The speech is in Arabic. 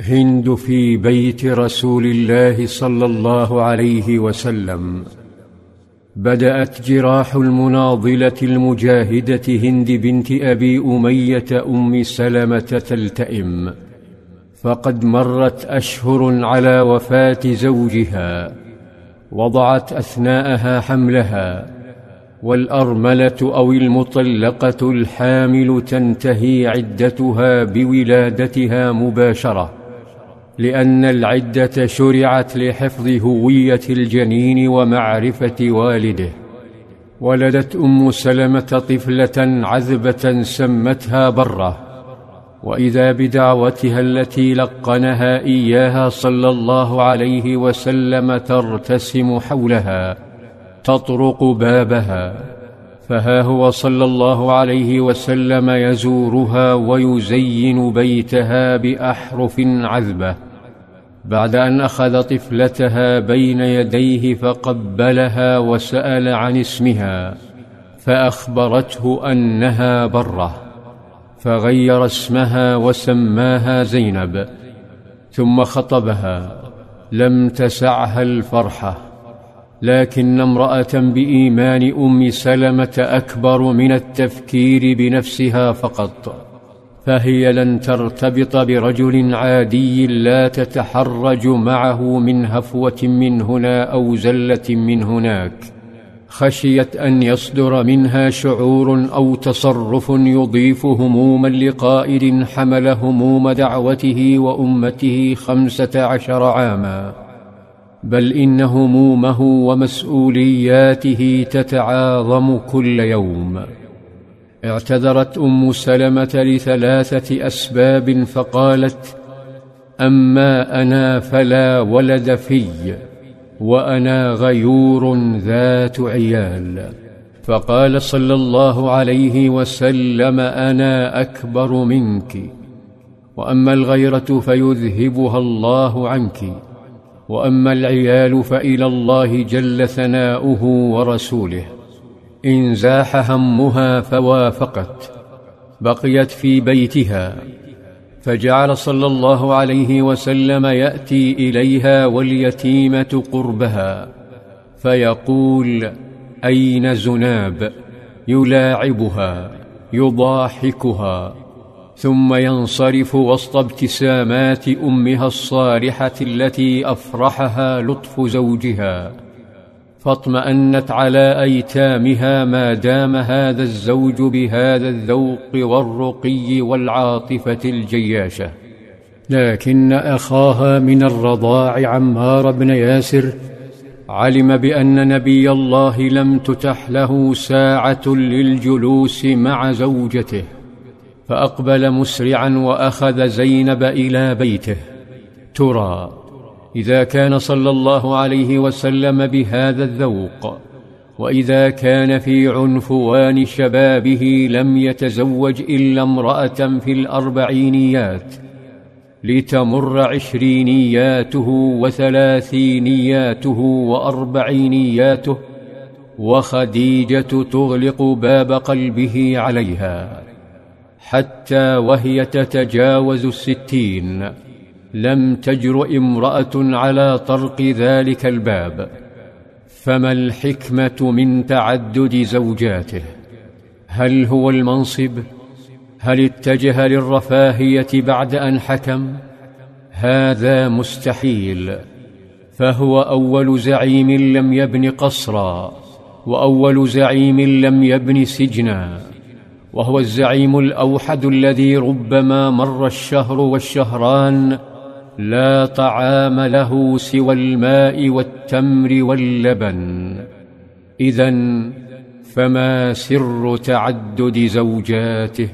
هند في بيت رسول الله صلى الله عليه وسلم. بدأت جراح المناضلة المجاهدة هند بنت أبي أمية أم سلمة تلتئم. فقد مرت أشهر على وفاة زوجها. وضعت أثناءها حملها. والأرملة أو المطلقة الحامل تنتهي عدتها بولادتها مباشرة. لأن العدة شرعت لحفظ هوية الجنين ومعرفة والده. ولدت أم سلمة طفلة عذبة سمتها بره وإذا بدعوتها التي لقنها إياها صلى الله عليه وسلم ترتسم حولها تطرق بابها. فها هو صلى الله عليه وسلم يزورها ويزين بيتها بأحرف عذبة. بعد أن أخذ طفلتها بين يديه فقبلها وسأل عن اسمها فأخبرته أنها برة فغير اسمها وسماها زينب ثم خطبها لم تسعها الفرحة لكن امرأة بإيمان أم سلمة أكبر من التفكير بنفسها فقط. فهي لن ترتبط برجل عادي لا تتحرج معه من هفوة من هنا أو زلة من هناك. خشيت أن يصدر منها شعور أو تصرف يضيف هموما لقائد حمل هموم دعوته وأمته خمسة عشر عاما. بل إن همومه ومسؤولياته تتعاظم كل يوم. اعتذرت أم سلمة لثلاثة أسباب فقالت أما أنا فلا ولد في وأنا غيور ذات عيال. فقال صلى الله عليه وسلم أنا أكبر منك وأما الغيرة فيذهبها الله عنك وأما العيال فإلى الله جل ثناؤه ورسوله. إن زاح همها فوافقت بقيت في بيتها فجعل صلى الله عليه وسلم يأتي إليها واليتيمة قربها فيقول أين زناب؟ يلاعبها يضاحكها ثم ينصرف وسط ابتسامات أمها الصالحة التي أفرحها لطف زوجها. فاطمأنت على أيتامها ما دام هذا الزوج بهذا الذوق والرقي والعاطفة الجياشة. لكن أخاها من الرضاع عمار بن ياسر علم بأن نبي الله لم تتح له ساعة للجلوس مع زوجته فأقبل مسرعا وأخذ زينب إلى بيته. ترى إذا كان صلى الله عليه وسلم بهذا الذوق وإذا كان في عنفوان شبابه لم يتزوج إلا امرأة في الأربعينيات لتمر عشرينياته وثلاثينياته وأربعينياته وخديجة تغلق باب قلبه عليها حتى وهي تتجاوز الستين. لم تجر امرأة على طرق ذلك الباب فما الحكمة من تعدد زوجاته؟ هل هو المنصب؟ هل اتجه للرفاهية بعد أن حكم؟ هذا مستحيل فهو أول زعيم لم يبن قصرا وأول زعيم لم يبن سجنا وهو الزعيم الأوحد الذي ربما مر الشهر والشهران لا طعام له سوى الماء والتمر واللبن. اذا فما سر تعدد زوجاته؟